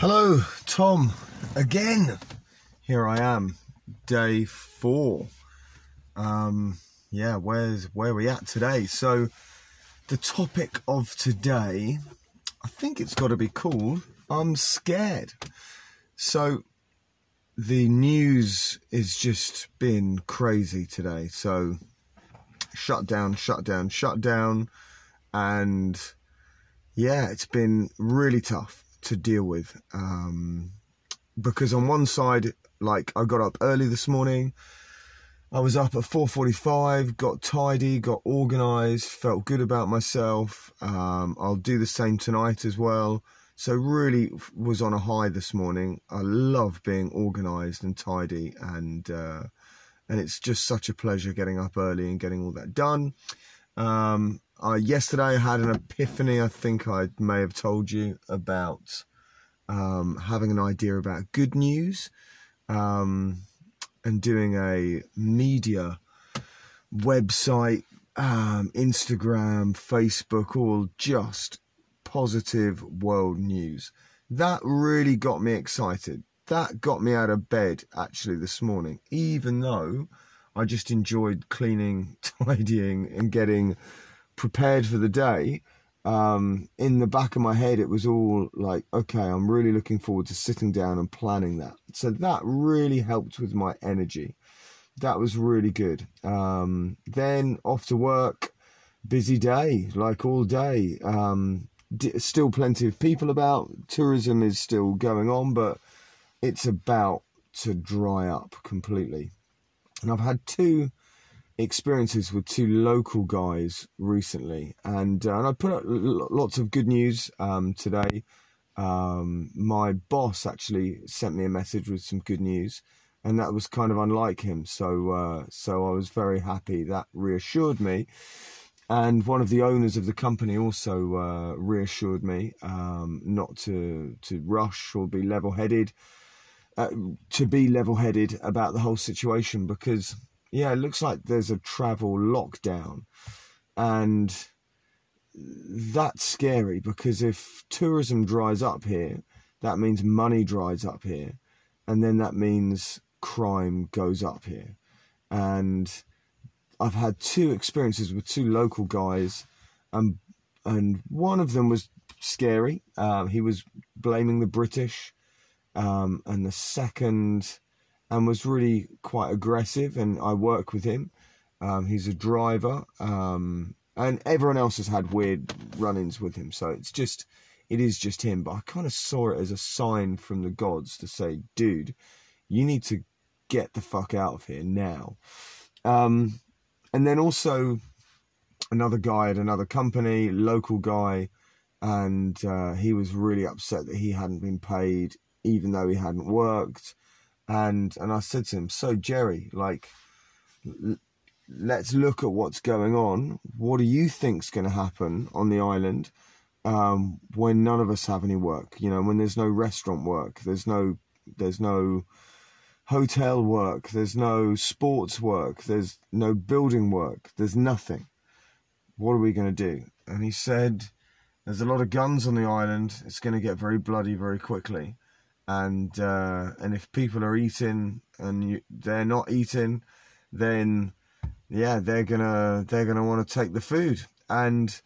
Hello, Tom, again. Here I am, day four. Um, yeah, where's where are we at today? So, the topic of today, I think it's got to be called "I'm scared." So, the news is just been crazy today. So, shut down, shut down, shut down, and yeah, it's been really tough to deal with. Um, because on one side, like I got up early this morning. I was up at 4:45, got tidy, got organised, felt good about myself. Um, I'll do the same tonight as well. So really was on a high this morning. I love being organised and tidy, and uh, and it's just such a pleasure getting up early and getting all that done. Um, uh, yesterday I had an epiphany. I think I may have told you about um, having an idea about good news um, and doing a media website, um, Instagram, Facebook, all just positive world news. That really got me excited. That got me out of bed actually this morning, even though I just enjoyed cleaning, tidying, and getting prepared for the day, um, in the back of my head, it was all like, okay, I'm really looking forward to sitting down and planning that. So that really helped with my energy. That was really good. Um, then off to work, busy day, like all day. Um, d- still plenty of people about. Tourism is still going on, but it's about to dry up completely. And I've had two experiences with two local guys recently, and uh, and I put up lots of good news um, today. Um, my boss actually sent me a message with some good news, and that was kind of unlike him. So uh, so I was very happy. That reassured me. And one of the owners of the company also uh, reassured me um, not to to rush or be level headed, uh, to be level headed about the whole situation because yeah, it looks like there's a travel lockdown. And that's scary because if tourism dries up here, that means money dries up here. And then that means crime goes up here. And I've had two experiences with two local guys, and and one of them was scary. Um, he was blaming the British, um, and the second and was really quite aggressive. And I work with him. Um, he's a driver, um, and everyone else has had weird run-ins with him. So it's just, it is just him. But I kind of saw it as a sign from the gods to say, dude, you need to get the fuck out of here now. Um, and then also another guy at another company, local guy, and uh, he was really upset that he hadn't been paid, even though he hadn't worked and and I said to him, "So Jerry, like, l- let's look at what's going on. What do you think's going to happen on the island um, when none of us have any work? You know, when there's no restaurant work, there's no there's no hotel work, there's no sports work, there's no building work, there's nothing. What are we going to do?" And he said, "There's a lot of guns on the island. It's going to get very bloody very quickly." And uh, and if people are eating and you, they're not eating, then yeah, they're gonna they're gonna want to take the food and.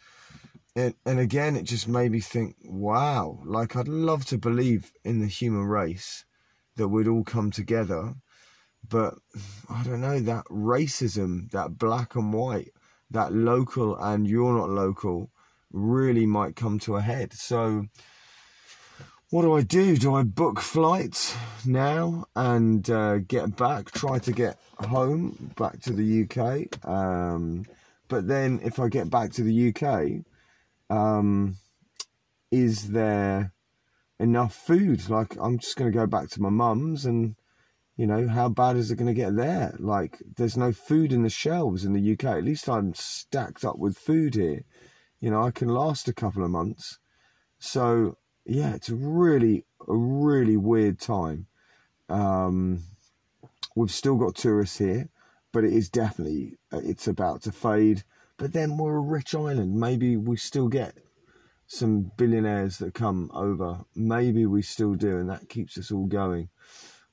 It, and again, it just made me think, wow, like I'd love to believe in the human race that we'd all come together. But I don't know, that racism, that black and white, that local and you're not local really might come to a head. So what do I do? Do I book flights now and uh, get back? Try to get home back to the UK. Um, but then, if I get back to the UK, um, is there enough food? Like, I'm just going to go back to my mum's, and you know, how bad is it going to get there? Like, there's no food in the shelves in the UK. At least I'm stacked up with food here. You know, I can last a couple of months. So yeah, it's a really, a really weird time. Um, we've still got tourists here, but it is definitely, uh, it's about to fade. But then we're a rich island. Maybe we still get some billionaires that come over. Maybe we still do, and that keeps us all going.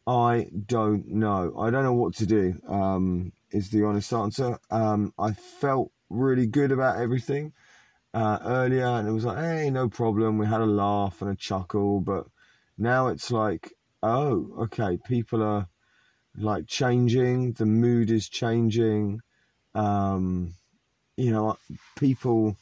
I don't know. I don't know what to do. Um, is the honest answer. Um, I felt really good about everything uh, earlier, and it was like, hey, no problem. We had a laugh and a chuckle, but now it's like, oh, okay, people are like changing. The mood is changing. Um, you know, people,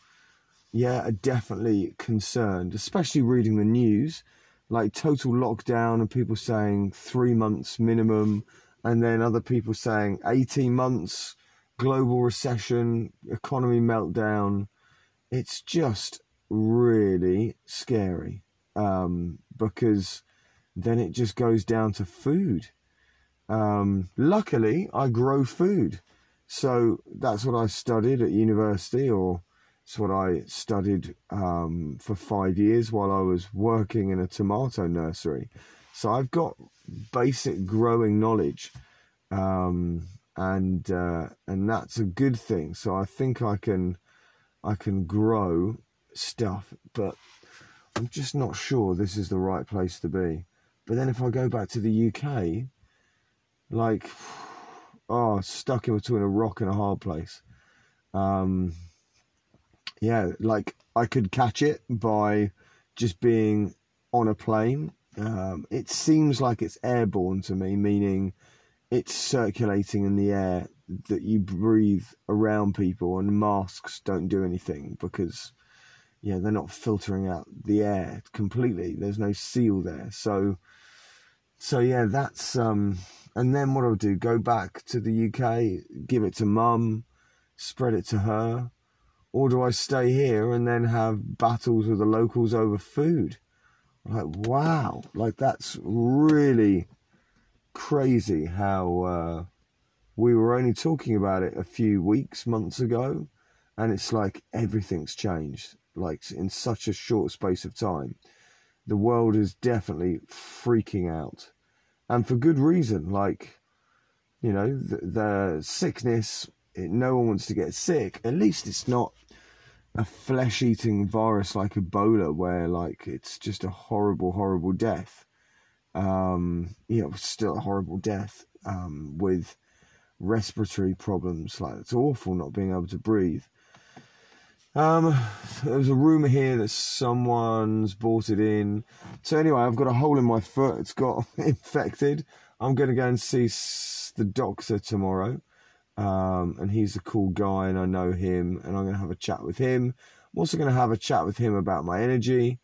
yeah, are definitely concerned, especially reading the news like total lockdown and people saying three months minimum, and then other people saying 18 months, global recession, economy meltdown. It's just really scary um, because then it just goes down to food. Um, luckily, I grow food. So that's what I studied at university or it's what I studied um, for five years while I was working in a tomato nursery. So I've got basic growing knowledge, um, and uh, and that's a good thing. So I think I can I can grow stuff, but I'm just not sure this is the right place to be. But then if I go back to the UK, like, oh, stuck in between a rock and a hard place. Um, yeah, like I could catch it by just being on a plane. Um, it seems like it's airborne to me, meaning it's circulating in the air that you breathe around people, and masks don't do anything because yeah, they're not filtering out the air completely. There's no seal there, so so yeah, that's um. And then what I'll do? Go back to the UK, give it to mum, spread it to her or do I stay here and then have battles with the locals over food? Like, wow, like that's really crazy how uh, we were only talking about it a few weeks, months ago, and it's like everything's changed, like in such a short space of time. The world is definitely freaking out, and for good reason. Like, you know, the, the sickness no one wants to get sick. At least it's not a flesh-eating virus like Ebola, where like it's just a horrible, horrible death. Um, you know, still a horrible death um, with respiratory problems. Like it's awful not being able to breathe. Um, there's a rumor here that someone's bought it in. So anyway, I've got a hole in my foot. It's got infected. I'm going to go and see the doctor tomorrow. Um, and he's a cool guy, and I know him, and I'm going to have a chat with him. I'm also going to have a chat with him about my energy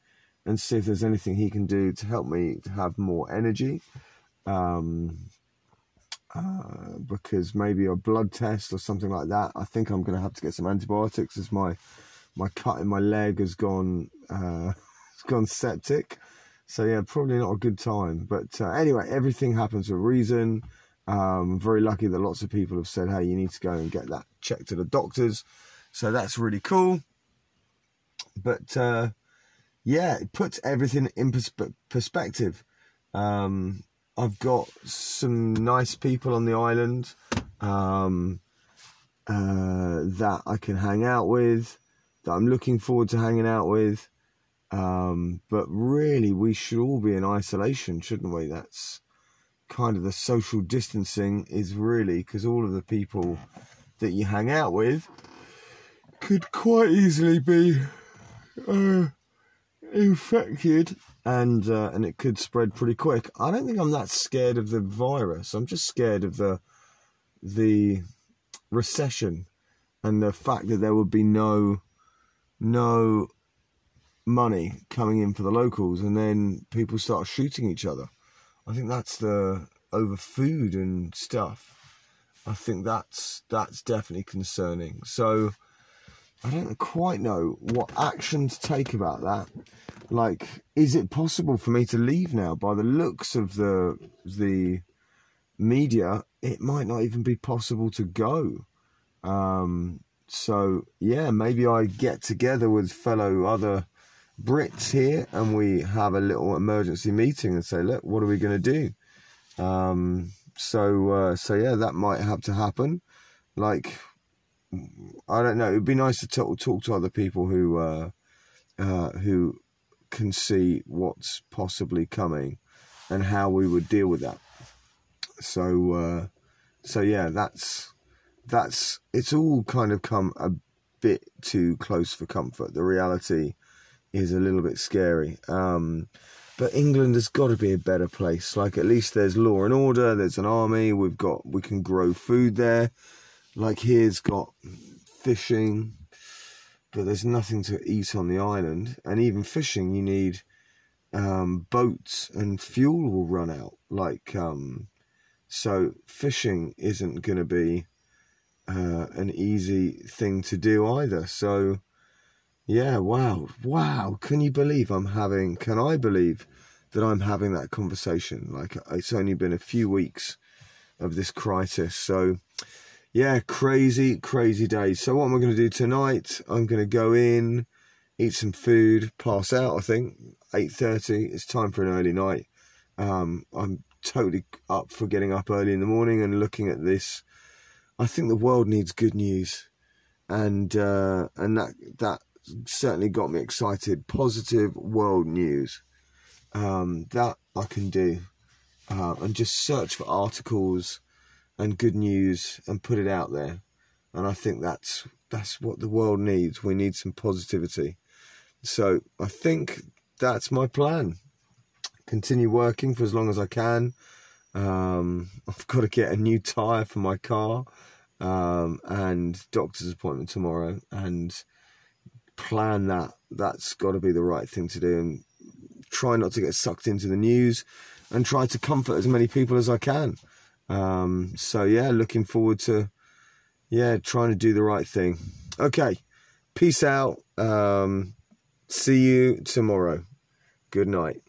and see if there's anything he can do to help me to have more energy. Um, uh, because maybe a blood test or something like that. I think I'm going to have to get some antibiotics as my my cut in my leg has gone uh, has gone septic. So yeah, probably not a good time. But uh, anyway, everything happens for a reason. Um, very lucky that lots of people have said, hey, you need to go and get that checked to the doctors. So that's really cool. But uh, yeah, it puts everything in pers- perspective. Um, I've got some nice people on the island um, uh, that I can hang out with, that I'm looking forward to hanging out with. Um, but really, we should all be in isolation, shouldn't we? That's kind of the social distancing is really because all of the people that you hang out with could quite easily be uh, infected and uh, and it could spread pretty quick. I don't think I'm that scared of the virus. I'm just scared of the the recession and the fact that there would be no no money coming in for the locals and then people start shooting each other. I think that's the over food and stuff. I think that's that's definitely concerning. So I don't quite know what action to take about that. Like, is it possible for me to leave now? By the looks of the the media, it might not even be possible to go. Um, so yeah, maybe I get together with fellow other Brits here, and we have a little emergency meeting and say, look, what are we going to do? Um, so uh, so yeah, that might have to happen. Like I don't know. It'd be nice to talk talk to other people who uh, uh, who can see what's possibly coming and how we would deal with that. So, uh, so yeah, that's that's it's all kind of come a bit too close for comfort. The reality is a little bit scary. Um, but England has got to be a better place. Like at least there's law and order. There's an army. We've got we can grow food there. Like here's got fishing, but there's nothing to eat on the island. And even fishing, you need um, boats and fuel will run out. Like um, so, fishing isn't going to be uh, an easy thing to do either. So yeah, wow, wow. Can you believe I'm having, can I believe that I'm having that conversation? Like, it's only been a few weeks of this crisis. So, yeah, crazy, crazy days. So, what am I going to do tonight? I'm going to go in, eat some food, pass out, I think. 8.30, it's time for an early night. Um, I'm totally up for getting up early in the morning and looking at this. I think the world needs good news. And uh, and that that certainly got me excited. Positive world news. Um, that I can do. Uh, and just search for articles and good news and put it out there. And I think that's that's what the world needs. We need some positivity. So I think that's my plan. Continue working for as long as I can. Um, I've got to get a new tire for my car um, and doctor's appointment tomorrow. And plan that. That's got to be the right thing to do. And try not to get sucked into the news and try to comfort as many people as I can. Um, so, yeah, looking forward to, yeah, trying to do the right thing. Okay. Peace out. Um, see you tomorrow. Good night.